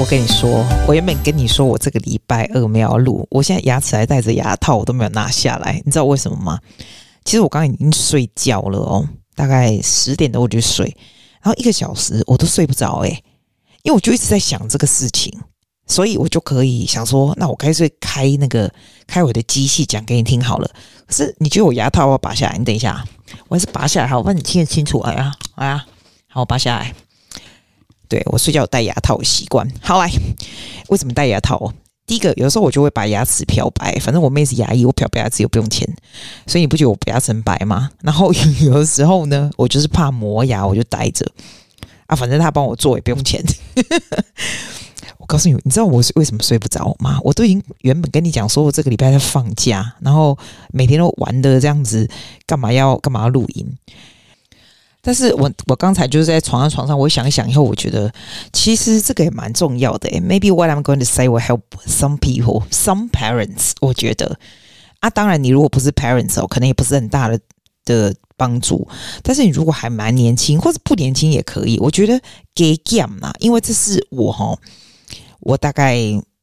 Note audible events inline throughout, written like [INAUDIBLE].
我跟你说，我原本跟你说我这个礼拜二没有录，我现在牙齿还戴着牙套，我都没有拿下来，你知道为什么吗？其实我刚刚已经睡觉了哦，大概十点多我就睡，然后一个小时我都睡不着诶，因为我就一直在想这个事情，所以我就可以想说，那我干脆开那个开我的机器讲给你听好了。可是你觉得我牙套要拔下来？你等一下，我还是拔下来好，我帮你听得清楚。哎呀，哎呀，好，我拔下来。对，我睡觉戴牙套的习惯。好来，为什么戴牙套？第一个，有时候我就会把牙齿漂白，反正我妹是牙医，我漂白牙齿又不用钱，所以你不觉得我牙齿很白吗？然后有的时候呢，我就是怕磨牙，我就戴着啊，反正他帮我做也不用钱。[LAUGHS] 我告诉你，你知道我是为什么睡不着吗？我都已经原本跟你讲说，我这个礼拜在放假，然后每天都玩的这样子，干嘛要干嘛要录音？但是我我刚才就是在床上床上，我想一想以后，我觉得其实这个也蛮重要的。Maybe what I'm going to say will help some people, some parents。我觉得啊，当然你如果不是 parents 哦，可能也不是很大的的帮助。但是你如果还蛮年轻，或者不年轻也可以。我觉得给 game 啊，因为这是我哈，我大概。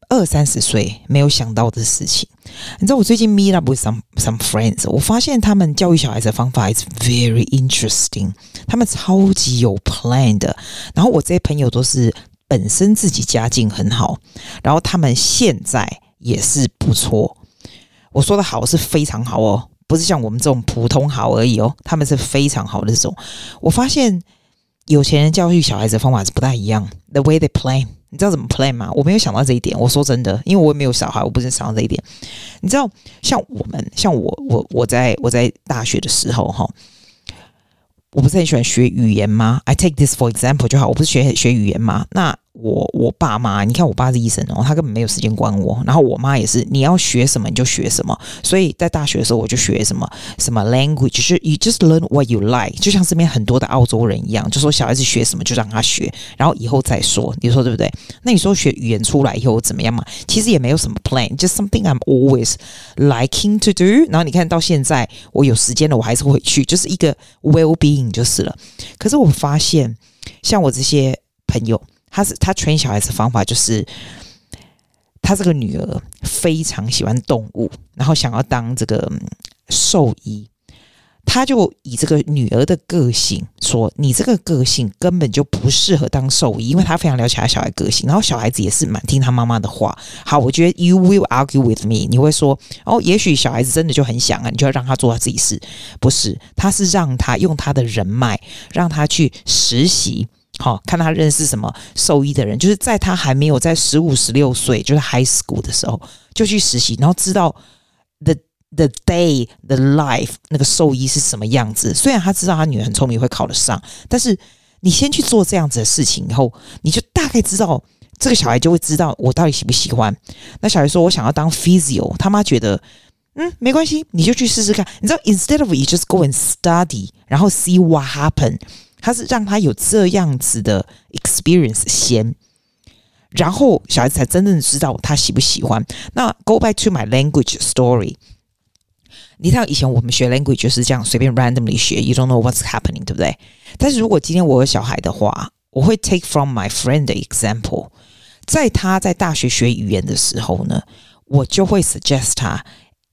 二三十岁没有想到的事情，你知道我最近 meet up with some some friends，我发现他们教育小孩子的方法 is very interesting，他们超级有 plan 的。然后我这些朋友都是本身自己家境很好，然后他们现在也是不错。我说的好是非常好哦，不是像我们这种普通好而已哦，他们是非常好的这种。我发现有钱人教育小孩子的方法是不太一样，the way they plan。你知道怎么 plan 吗？我没有想到这一点。我说真的，因为我也没有小孩，我不是想到这一点。你知道，像我们，像我，我我在我在大学的时候，哈。我不是很喜欢学语言吗？I take this for example 就好。我不是学学语言吗？那我我爸妈，你看我爸是医生哦，他根本没有时间管我。然后我妈也是，你要学什么你就学什么。所以在大学的时候我就学什么什么 language，就是 you just learn what you like。就像这边很多的澳洲人一样，就说小孩子学什么就让他学，然后以后再说。你说对不对？那你说学语言出来以后怎么样嘛？其实也没有什么 plan，just something I'm always liking to do。然后你看到现在我有时间了，我还是会去，就是一个 well being。就是了，可是我发现，像我这些朋友，他是他 train 小孩子的方法就是，他这个女儿非常喜欢动物，然后想要当这个兽医。他就以这个女儿的个性说：“你这个个性根本就不适合当兽医，因为他非常了解他小孩个性。然后小孩子也是蛮听他妈妈的话。好，我觉得 you will argue with me，你会说哦，也许小孩子真的就很想啊，你就要让他做他自己事。不是，他是让他用他的人脉，让他去实习，好、哦、看他认识什么兽医的人，就是在他还没有在十五、十六岁，就是 high school 的时候就去实习，然后知道 the。” The day, the life，那个兽医是什么样子？虽然他知道他女儿很聪明，会考得上，但是你先去做这样子的事情以后，你就大概知道这个小孩就会知道我到底喜不喜欢。那小孩说：“我想要当 physio。”他妈觉得：“嗯，没关系，你就去试试看。”你知道，instead of you just go and study，然后 see what happen，他是让他有这样子的 experience 先，然后小孩子才真正知道他喜不喜欢。那 go back to my language story。你知道以前我们学 language 就是这样随便 randomly 学，you don't know what's happening，对不对？但是如果今天我有小孩的话，我会 take from my friend 的 example，在他在大学学语言的时候呢，我就会 suggest 他。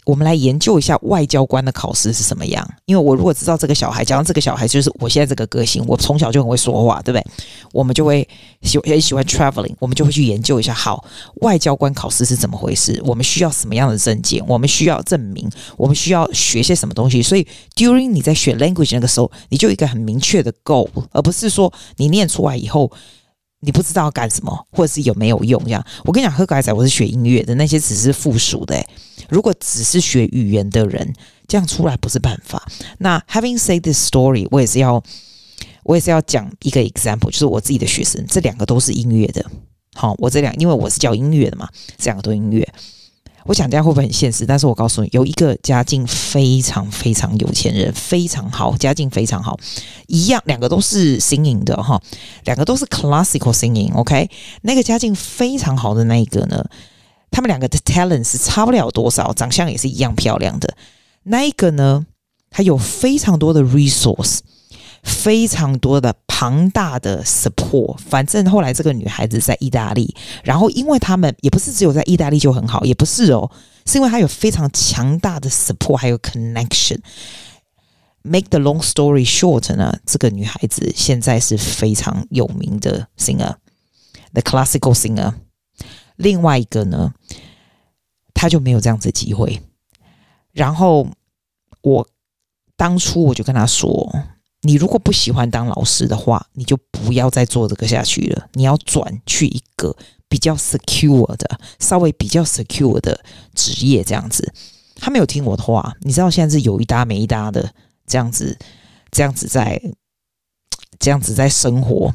我们来研究一下外交官的考试是什么样。因为我如果知道这个小孩，假如这个小孩就是我现在这个个性，我从小就很会说话，对不对？我们就会喜很喜欢 traveling，我们就会去研究一下，好，外交官考试是怎么回事？我们需要什么样的证件？我们需要证明？我们需要学些什么东西？所以 during 你在学 language 那个时候，你就有一个很明确的 goal，而不是说你念出来以后。你不知道要干什么，或者是有没有用？这样，我跟你讲，喝改仔，我是学音乐的，那些只是附属的。如果只是学语言的人，这样出来不是办法。那 Having said this story，我也是要，我也是要讲一个 example，就是我自己的学生，这两个都是音乐的。好，我这两，因为我是教音乐的嘛，这两个都音乐。我想这样会不会很现实？但是我告诉你，有一个家境非常非常有钱人，非常好，家境非常好，一样，两个都是 singing 的哈，两个都是 classical singing。OK，那个家境非常好的那一个呢，他们两个的 talent 是差不了多少，长相也是一样漂亮的。那一个呢，他有非常多的 resource，非常多的强大的 support。反正后来这个女孩子在意大利，然后因为他们也不是只有在意大利就很好，也不是哦，是因为她有非常强大的 support，还有 connection。Make the long story short 呢，这个女孩子现在是非常有名的 singer，the classical singer。另外一个呢，她就没有这样子的机会。然后我当初我就跟她说：“你如果不喜欢当老师的话，你就不要再做这个下去了。你要转去一个比较 secure 的、稍微比较 secure 的职业，这样子。”他没有听我的话。你知道现在是有一搭没一搭的。这样子，这样子在，这样子在生活。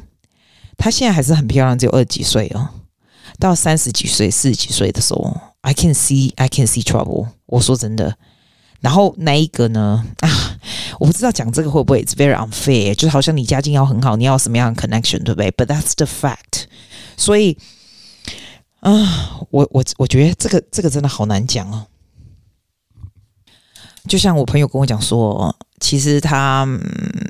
他现在还是很漂亮，只有二十几岁哦。到三十几岁、四十几岁的时候，I can see, I can see trouble。我说真的。然后那一个呢？啊，我不知道讲这个会不会，It's very unfair。就好像你家境要很好，你要什么样的 connection，对不对？But that's the fact。所以，啊，我我我觉得这个这个真的好难讲哦。就像我朋友跟我讲说。其实他，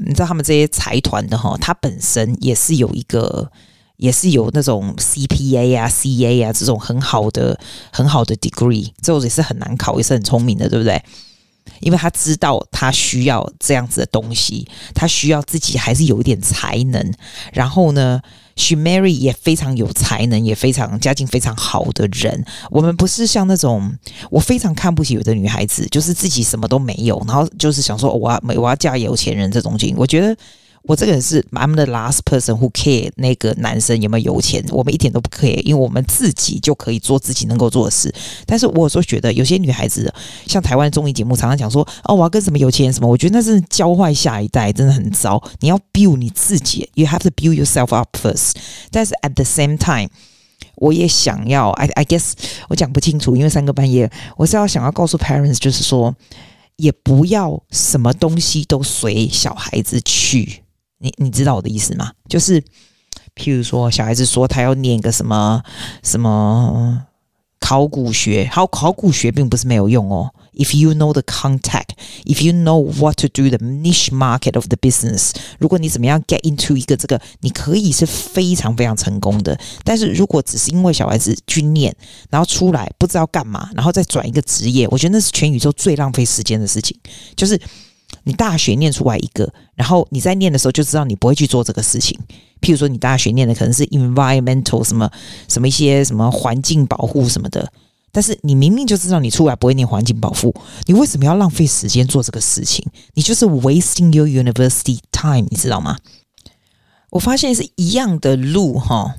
你知道他们这些财团的哈，他本身也是有一个，也是有那种 CPA 啊、CA 啊这种很好的、很好的 degree，这种也是很难考，也是很聪明的，对不对？因为他知道他需要这样子的东西，他需要自己还是有一点才能，然后呢。She Mary 也非常有才能，也非常家境非常好的人。我们不是像那种我非常看不起有的女孩子，就是自己什么都没有，然后就是想说我要我要嫁有钱人这种情。我觉得。我这个人是 I'm the last person who care 那个男生有没有有钱，我们一点都不 care，因为我们自己就可以做自己能够做的事。但是我有时候觉得有些女孩子，像台湾综艺节目常常讲说，哦，我要跟什么有钱人什么，我觉得那是教坏下一代，真的很糟。你要 build 你自己，you have to build yourself up first。但是 at the same time，我也想要，I I guess 我讲不清楚，因为三更半夜，我是要想要告诉 parents，就是说，也不要什么东西都随小孩子去。你你知道我的意思吗？就是，譬如说，小孩子说他要念个什么什么考古学，好，考古学并不是没有用哦。If you know the contact, if you know what to do, the niche market of the business，如果你怎么样 get into 一个这个，你可以是非常非常成功的。但是如果只是因为小孩子去念，然后出来不知道干嘛，然后再转一个职业，我觉得那是全宇宙最浪费时间的事情，就是。你大学念出来一个，然后你在念的时候就知道你不会去做这个事情。譬如说，你大学念的可能是 environmental 什么什么一些什么环境保护什么的，但是你明明就知道你出来不会念环境保护，你为什么要浪费时间做这个事情？你就是 wasting your university time，你知道吗？我发现是一样的路哈，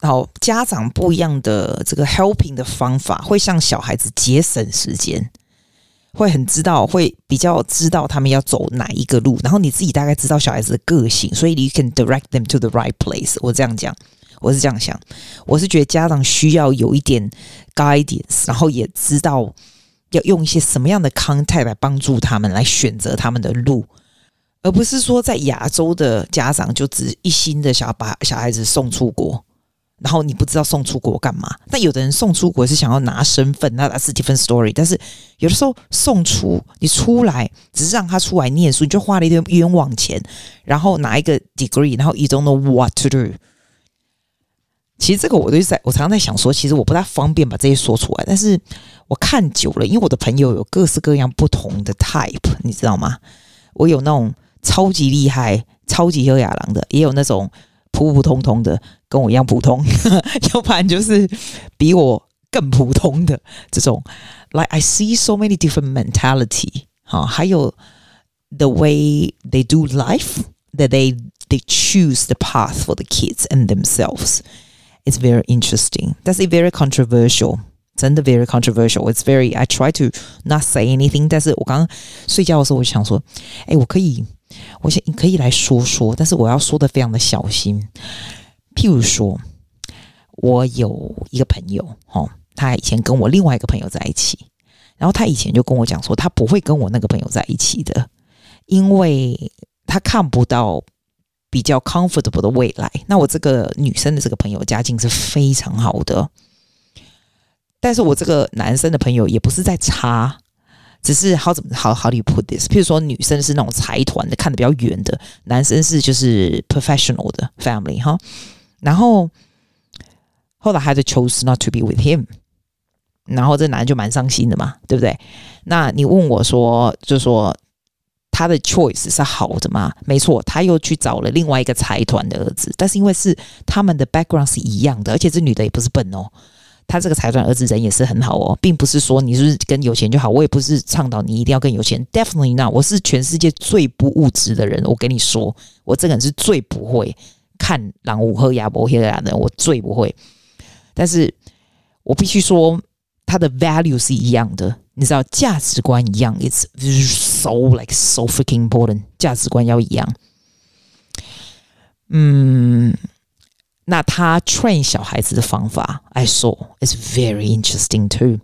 然后家长不一样的这个 helping 的方法，会向小孩子节省时间。会很知道，会比较知道他们要走哪一个路，然后你自己大概知道小孩子的个性，所以你 can direct them to the right place。我这样讲，我是这样想，我是觉得家长需要有一点 guidance，然后也知道要用一些什么样的 contact 来帮助他们来选择他们的路，而不是说在亚洲的家长就只一心的想要把小孩子送出国。然后你不知道送出国干嘛？但有的人送出国是想要拿身份，那是 different story。但是有的时候送出你出来，只是让他出来念书，你就花了一堆冤枉钱，然后拿一个 degree，然后 you don't know what to do。其实这个我都在，我常常在想说，其实我不太方便把这些说出来。但是我看久了，因为我的朋友有各式各样不同的 type，你知道吗？我有那种超级厉害、超级优雅郎的，也有那种。普普通通的，跟我一样普通，要不然就是比我更普通的这种。Like [LAUGHS] I see so many different mentality，哈，还有 the way they do life, that they they choose the path for the kids and themselves. It's very interesting. That's very controversial. 真的 very controversial. It's very. I try to not say anything. 但是我刚刚睡觉的时候，我想说，哎，我可以。 我想你可以来说说，但是我要说的非常的小心。譬如说，我有一个朋友，哦，他以前跟我另外一个朋友在一起，然后他以前就跟我讲说，他不会跟我那个朋友在一起的，因为他看不到比较 comfortable 的未来。那我这个女生的这个朋友家境是非常好的，但是我这个男生的朋友也不是在差。只是 how 怎么 how how do you put this？譬如说，女生是那种财团的，看得比较远的；男生是就是 professional 的 family 哈。然后后来他就 chose not to be with him，然后这男人就蛮伤心的嘛，对不对？那你问我说，就说他的 choice 是好的吗？没错，他又去找了另外一个财团的儿子，但是因为是他们的 background 是一样的，而且这女的也不是笨哦。他这个财团儿子人也是很好哦，并不是说你是不是跟有钱就好，我也不是倡导你一定要跟有钱，definitely not。我是全世界最不物质的人，我跟你说，我这个人是最不会看狼五和亚伯黑的人，我最不会。但是我必须说，他的 value 是一样的，你知道价值观一样，it's so like so freaking important，价值观要一样。嗯。那他 train 小孩子的方法，I saw is very interesting too。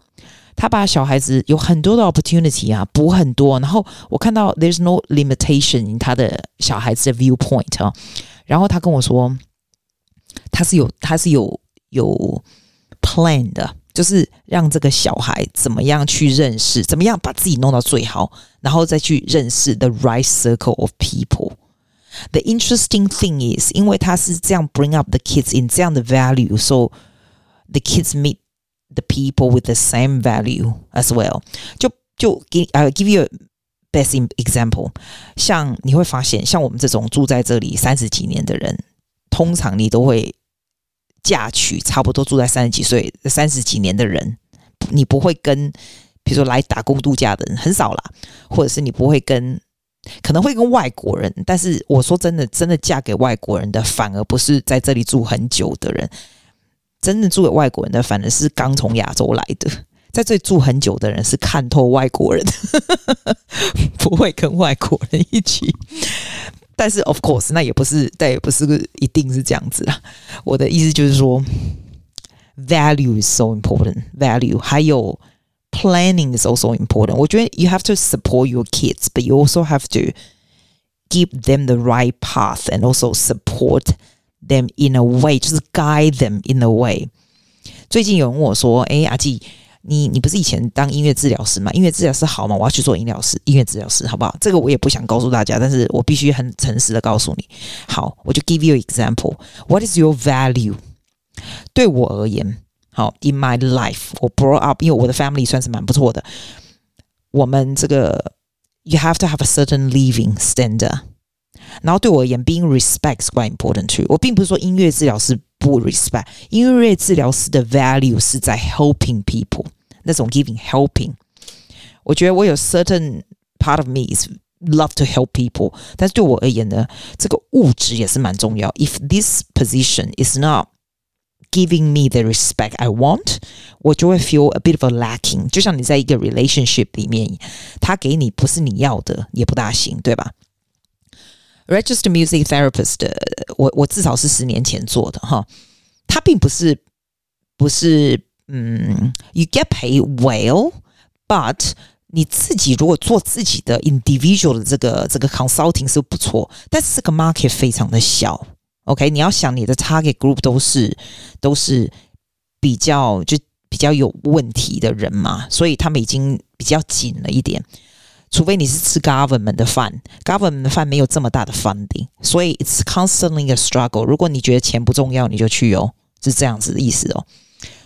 他把小孩子有很多的 opportunity 啊，补很多。然后我看到 there's no limitation 他的小孩子的 viewpoint 啊。然后他跟我说，他是有他是有有 plan 的，就是让这个小孩怎么样去认识，怎么样把自己弄到最好，然后再去认识 the right circle of people。The interesting thing is，因为他是这样 bring up the kids in 这样的 value，so the kids meet the people with the same value as well 就。就就给呃、uh, give you a best example，像你会发现，像我们这种住在这里三十几年的人，通常你都会嫁娶差不多住在三十几岁、三十几年的人，你不会跟，比如说来打工度假的人很少啦，或者是你不会跟。 可能会跟外国人，但是我说真的，真的嫁给外国人的，反而不是在这里住很久的人。真正住给外国人的，反而是刚从亚洲来的。[LAUGHS] 在这里住很久的人，是看透外国人，[LAUGHS] 不会跟外国人一起。但是，of course，那也不是，但也不是一定是这样子啦。我的意思就是说，value is so important。value 还有。Planning is also important. 我觉得 you have to support your kids, but you also have to give them the right path and also support them in a way，就是 guide them in a way。最近有人问我说：“哎，阿纪，你你不是以前当音乐治疗师吗？音乐治疗师好吗？我要去做音疗师，音乐治疗师好不好？这个我也不想告诉大家，但是我必须很诚实的告诉你。好，我就 give you an example. What is your value？对我而言。 好，in my life，我 brought up，因为我的 family 算是蛮不错的。我们这个，you have to have a certain living standard。然后对我而言，being respect is quite important too。我并不是说音乐治疗师不 respect，音乐治疗师的 value 是在 helping people，那种 giving helping。我觉得我有 certain part of me is love to help people，但是对我而言呢，这个物质也是蛮重要。If this position is not Giving me the respect I want，我就会 feel a bit of a lacking。就像你在一个 relationship 里面，他给你不是你要的，也不大行，对吧？Registered music therapist，我我至少是十年前做的哈。他并不是不是嗯，you get paid well，but 你自己如果做自己的 individual 的这个这个 consulting 是不错，但是这个 market 非常的小。 OK，你要想你的 target group 都是都是比较就比较有问题的人嘛，所以他们已经比较紧了一点。除非你是吃 government 的饭，government 的饭没有这么大的 funding，所以 it's constantly a struggle。如果你觉得钱不重要，你就去哦，是这样子的意思哦。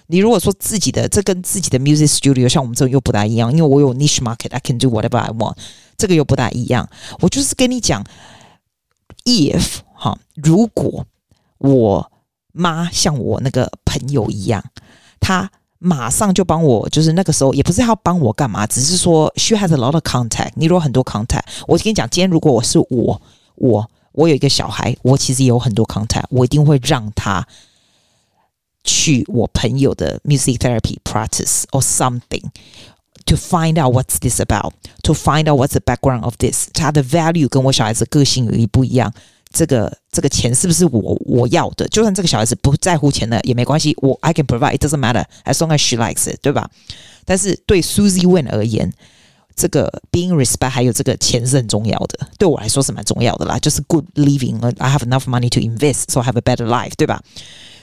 你如果说自己的这跟自己的 music studio 像我们这种又不大一样，因为我有 niche market，I can do whatever I want，这个又不大一样。我就是跟你讲，if 哈，如果我妈像我那个朋友一样，她马上就帮我，就是那个时候也不是要帮我干嘛，只是说 she has a lot of contact。你如果很多 contact，我跟你讲，今天如果我是我，我我有一个小孩，我其实也有很多 contact，我一定会让他去我朋友的 music therapy practice or something to find out what's this about，to find out what's the background of this。他的 value 跟我小孩子个性有一不一样。这个这个钱是不是我我要的？就算这个小孩子不在乎钱的也没关系，我 I can provide it doesn't matter as long as she likes it，对吧？但是对 Susie Wen 而言，这个 being respect 还有这个钱是很重要的，对我来说是蛮重要的啦。就是 good living，I have enough money to invest，so I have a better life，对吧？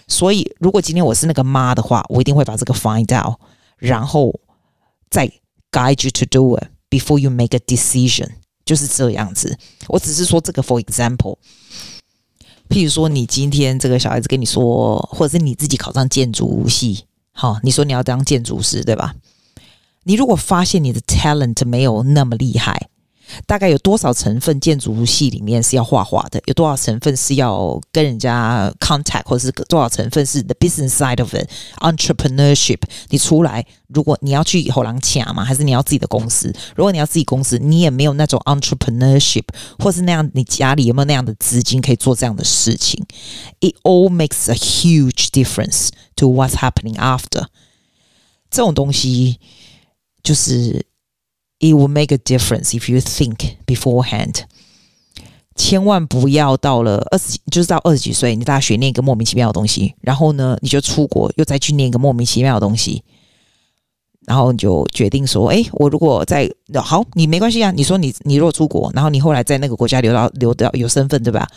所以如果今天我是那个妈的话，我一定会把这个 find out，然后 再 guide you to do it。before you make a decision，就是这样子。我只是说这个 for example。譬如说，你今天这个小孩子跟你说，或者是你自己考上建筑系，好，你说你要当建筑师，对吧？你如果发现你的 talent 没有那么厉害。大概有多少成分建筑系里面是要画画的？有多少成分是要跟人家 contact，或是多少成分是 the business side of it entrepreneurship？你出来，如果你要去后廊卡嘛，还是你要自己的公司？如果你要自己公司，你也没有那种 entrepreneurship，或是那样，你家里有没有那样的资金可以做这样的事情？It all makes a huge difference to what's happening after。这种东西就是。It will make a difference if you think beforehand。千万不要到了二十，就是到二十几岁，你大学念一个莫名其妙的东西，然后呢，你就出国又再去念一个莫名其妙的东西，然后你就决定说：“哎，我如果在好，你没关系啊。你说你你若出国，然后你后来在那个国家留到留到有身份，对吧？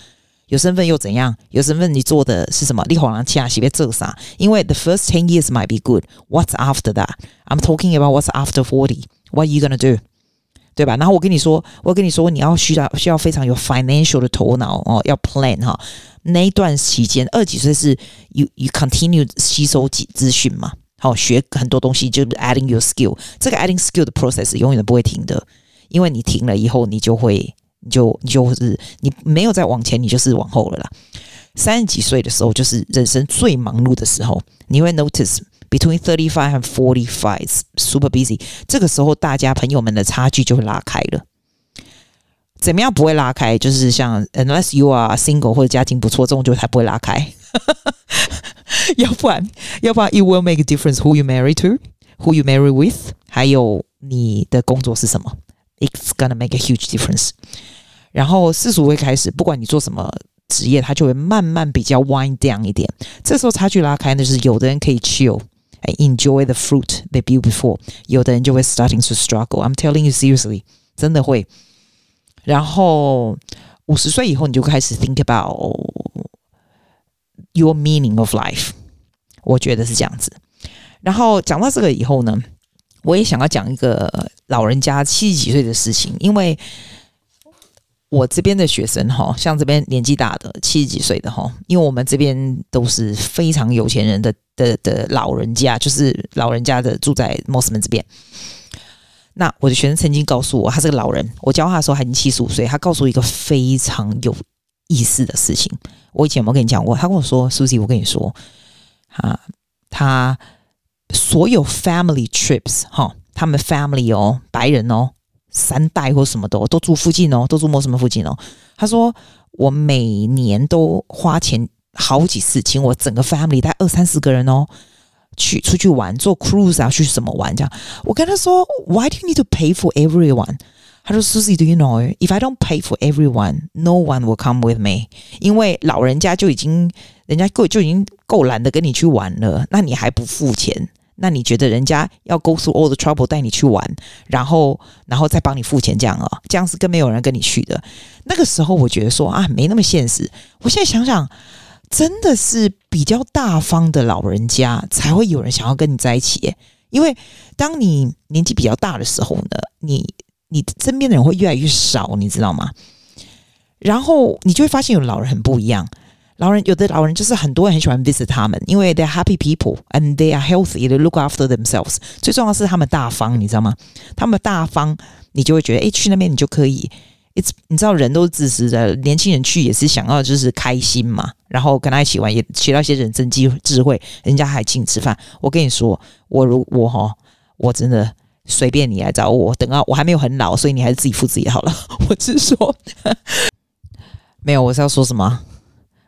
有身份又怎样？有身份你做的是什么？你好像其他西别做啥？因为 the first ten years might be good. What's after that? I'm talking about what's after forty.” What are you gonna do？对吧？然后我跟你说，我跟你说，你要需要需要非常有 financial 的头脑哦，要 plan 哈。那一段期间，二十几岁是 you you continue 吸收资资讯嘛，好学很多东西，就是 adding your skill。这个 adding skill 的 process 永远都不会停的，因为你停了以后，你就会你就你就是你没有再往前，你就是往后了啦。三十几岁的时候，就是人生最忙碌的时候，你会 notice。Between thirty five and forty five, super busy。这个时候，大家朋友们的差距就会拉开了。怎么样不会拉开？就是像 unless you are single 或者家庭不错，这种就才不会拉开。要不然，要不然，it will make a difference who you marry to, who you marry with，还有你的工作是什么？It's gonna make a huge difference。然后四十五岁开始，不管你做什么。职业它就会慢慢比较 wind down 一点，这时候差距拉开那，就是有的人可以 chill，，enjoy the fruit they built before，有的人就会 starting to struggle。I'm telling you seriously，真的会。然后五十岁以后，你就开始 think about your meaning of life，我觉得是这样子。然后讲到这个以后呢，我也想要讲一个老人家七十几岁的事情，因为。 我这边的学生哈，像这边年纪大的七十几岁的哈，因为我们这边都是非常有钱人的的的老人家，就是老人家的住在 Mosman 这边。那我的学生曾经告诉我，他是个老人，我教他的时候他已经七十五岁，他告诉我一个非常有意思的事情。我以前有没有跟你讲过？他跟我说：“Susie，我跟你说，啊，他所有 family trips 哈，他们 family 哦，白人哦。”三代或什么的都住附近哦，都住莫什么附近哦。他说我每年都花钱好几次，请我整个 family 带二三十个人哦，去出去玩，坐 cruise 啊，去什么玩这样。我跟他说，Why do you need to pay for everyone？他说，Susie，do you know？If I don't pay for everyone，no one will come with me。因为老人家就已经，人家够就已经够懒得跟你去玩了，那你还不付钱？那你觉得人家要 go through all the trouble 带你去玩，然后然后再帮你付钱这样啊？这样是更没有人跟你去的。那个时候我觉得说啊，没那么现实。我现在想想，真的是比较大方的老人家才会有人想要跟你在一起。因为当你年纪比较大的时候呢，你你身边的人会越来越少，你知道吗？然后你就会发现有老人很不一样。老人有的老人就是很多人很喜欢 visit 他们，因为 they're happy people and they are healthy, they look after themselves。最重要是他们大方，你知道吗？他们大方，你就会觉得，哎，去那边你就可以。It's 你知道人都是自私的，年轻人去也是想要就是开心嘛，然后跟他一起玩，也学到一些人生机智慧。人家还请你吃饭，我跟你说，我如我哈，我真的随便你来找我，等到我还没有很老，所以你还是自己付自己好了。[LAUGHS] 我是说，[LAUGHS] 没有，我是要说什么？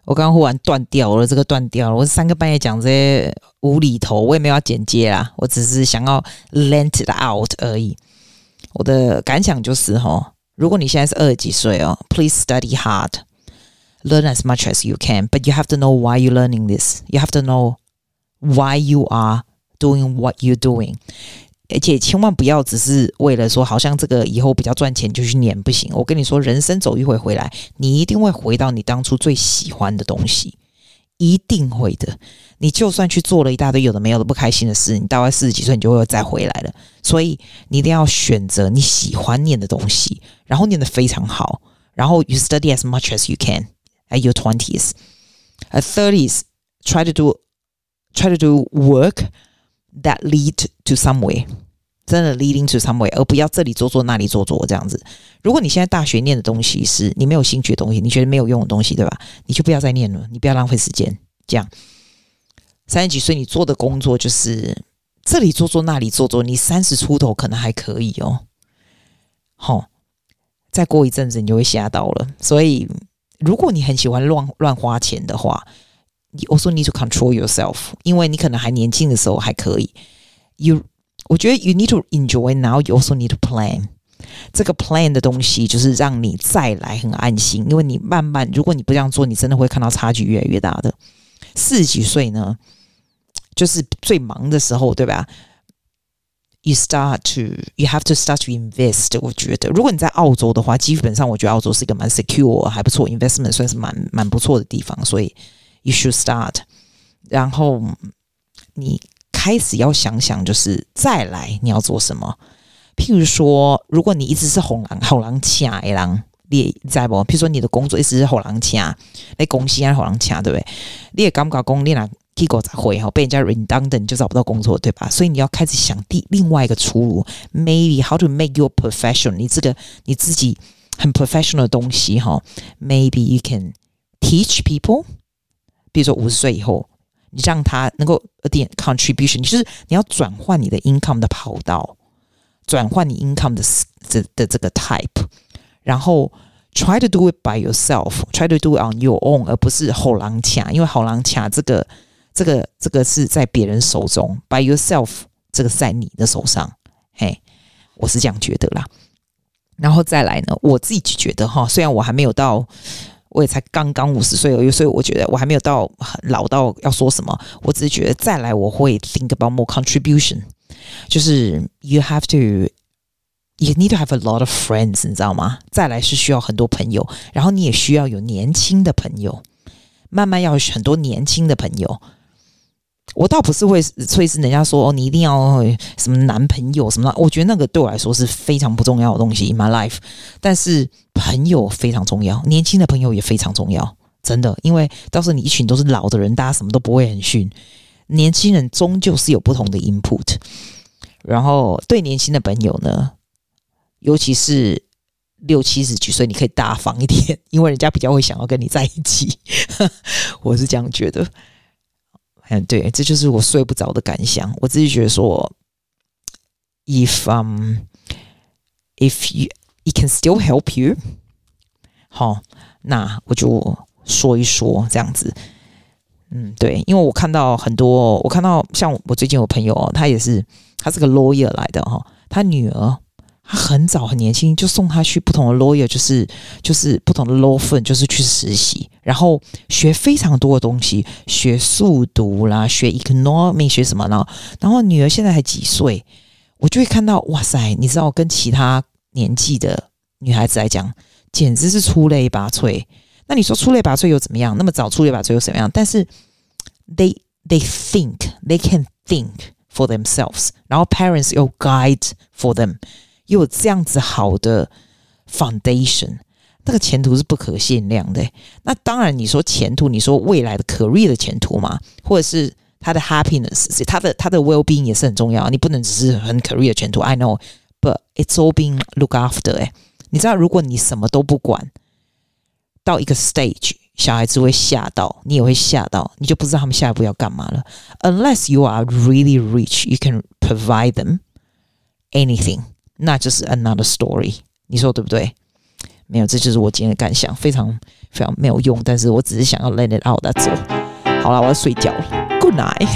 我刚刚忽然断掉了，这个断掉了。我三更半夜讲这些无厘头，我也没有要剪接啦，我只是想要 let it out 而已。我的感想就是哈，如果你现在是二十几岁哦，please study hard, learn as much as you can, but you have to know why you're learning this. You have to know why you are doing what you're doing. 而且千万不要只是为了说，好像这个以后比较赚钱就去念，不行。我跟你说，人生走一回回来，你一定会回到你当初最喜欢的东西。一定会的。你就算去做了一大堆有的没有的不开心的事，你大概四十几岁，你就会再回来了。所以你一定要选择你喜欢念的东西，然后念得非常好，然后 you study as much as you can at your twenties, at thirties, try to do try to do work that lead to somewhere，真的 leading to somewhere，而不要这里做做那里做做这样子。如果你现在大学念的东西是你没有兴趣的东西，你觉得没有用的东西，对吧？你就不要再念了，你不要浪费时间，这样。三十几岁，你做的工作就是这里做做那里做做，你三十出头可能还可以哦。好，再过一阵子你就会吓到了。所以，如果你很喜欢乱乱花钱的话，你 also need to control yourself，因为你可能还年轻的时候还可以。You，我觉得 you need to enjoy now，you also need to plan。这个 plan 的东西就是让你再来很安心，因为你慢慢，如果你不这样做，你真的会看到差距越来越大的。四十几岁呢？就是最忙的时候，对吧？You start to, you have to start to invest。我觉得，如果你在澳洲的话，基本上我觉得澳洲是一个蛮 secure 还不错，investment 算是蛮蛮不错的地方，所以 you should start。然后你开始要想想，就是再来你要做什么。譬如说，如果你一直是红狼，红狼卡一狼，你在不？譬如说你的工作一直是红狼卡，那公司啊红狼卡，对不对？你也感觉讲你俩。结果才会哈被人家 redundant 就找不到工作，对吧？所以你要开始想第另外一个出路，maybe how to make your profession，你这个你自己很 professional 的东西哈，maybe you can teach people，比如说五十岁以后，你让他能够有点 contribution，就是你要转换你的 income 的跑道，转换你 income 的这的这个 type，然后 try to do it by yourself，try to do it on your own，而不是后狼卡，因为后狼卡这个。这个这个是在别人手中，by yourself，这个在你的手上，嘿，我是这样觉得啦。然后再来呢，我自己觉得哈，虽然我还没有到，我也才刚刚五十岁而已，所以我觉得我还没有到老到要说什么。我只是觉得再来我会 think about more contribution，就是 you have to，you need to have a lot of friends，你知道吗？再来是需要很多朋友，然后你也需要有年轻的朋友，慢慢要很多年轻的朋友。我倒不是会催是人家说哦，你一定要什么男朋友什么，我觉得那个对我来说是非常不重要的东西。In my life，但是朋友非常重要，年轻的朋友也非常重要，真的，因为到时候你一群都是老的人，大家什么都不会很逊。年轻人终究是有不同的 input，然后对年轻的朋友呢，尤其是六七十几岁，你可以大方一点，因为人家比较会想要跟你在一起。[LAUGHS] 我是这样觉得。嗯，对，这就是我睡不着的感想。我自己觉得说，if um if you it can still help you，好，那我就说一说这样子。嗯，对，因为我看到很多，我看到像我最近有朋友哦，他也是，他是个 lawyer 来的哈，他女儿。他很早很年轻就送他去不同的 lawyer，就是就是不同的 law firm，就是去实习，然后学非常多的东西，学速读啦，学 economic，学什么呢？然后女儿现在才几岁，我就会看到哇塞，你知道跟其他年纪的女孩子来讲，简直是出类拔萃。那你说出类拔萃又怎么样？那么早出类拔萃又怎么样？但是 they they think they can think for themselves，然后 parents 又 guide for them。有这样子好的 foundation，那个前途是不可限量的。那当然，你说前途，你说未来的 career 的前途嘛，或者是他的 happiness，他的他的 well being 也是很重要。你不能只是很 career 的前途，I know，but it's all being look after。哎，你知道，如果你什么都不管，到一个 stage，小孩子会吓到，你也会吓到，你就不知道他们下一步要干嘛了。Unless you are really rich, you can provide them anything. 那就是 another story，你说对不对？没有，这就是我今天的感想，非常非常没有用，但是我只是想要 let it out，that's all。好了，我要睡觉了，Good night。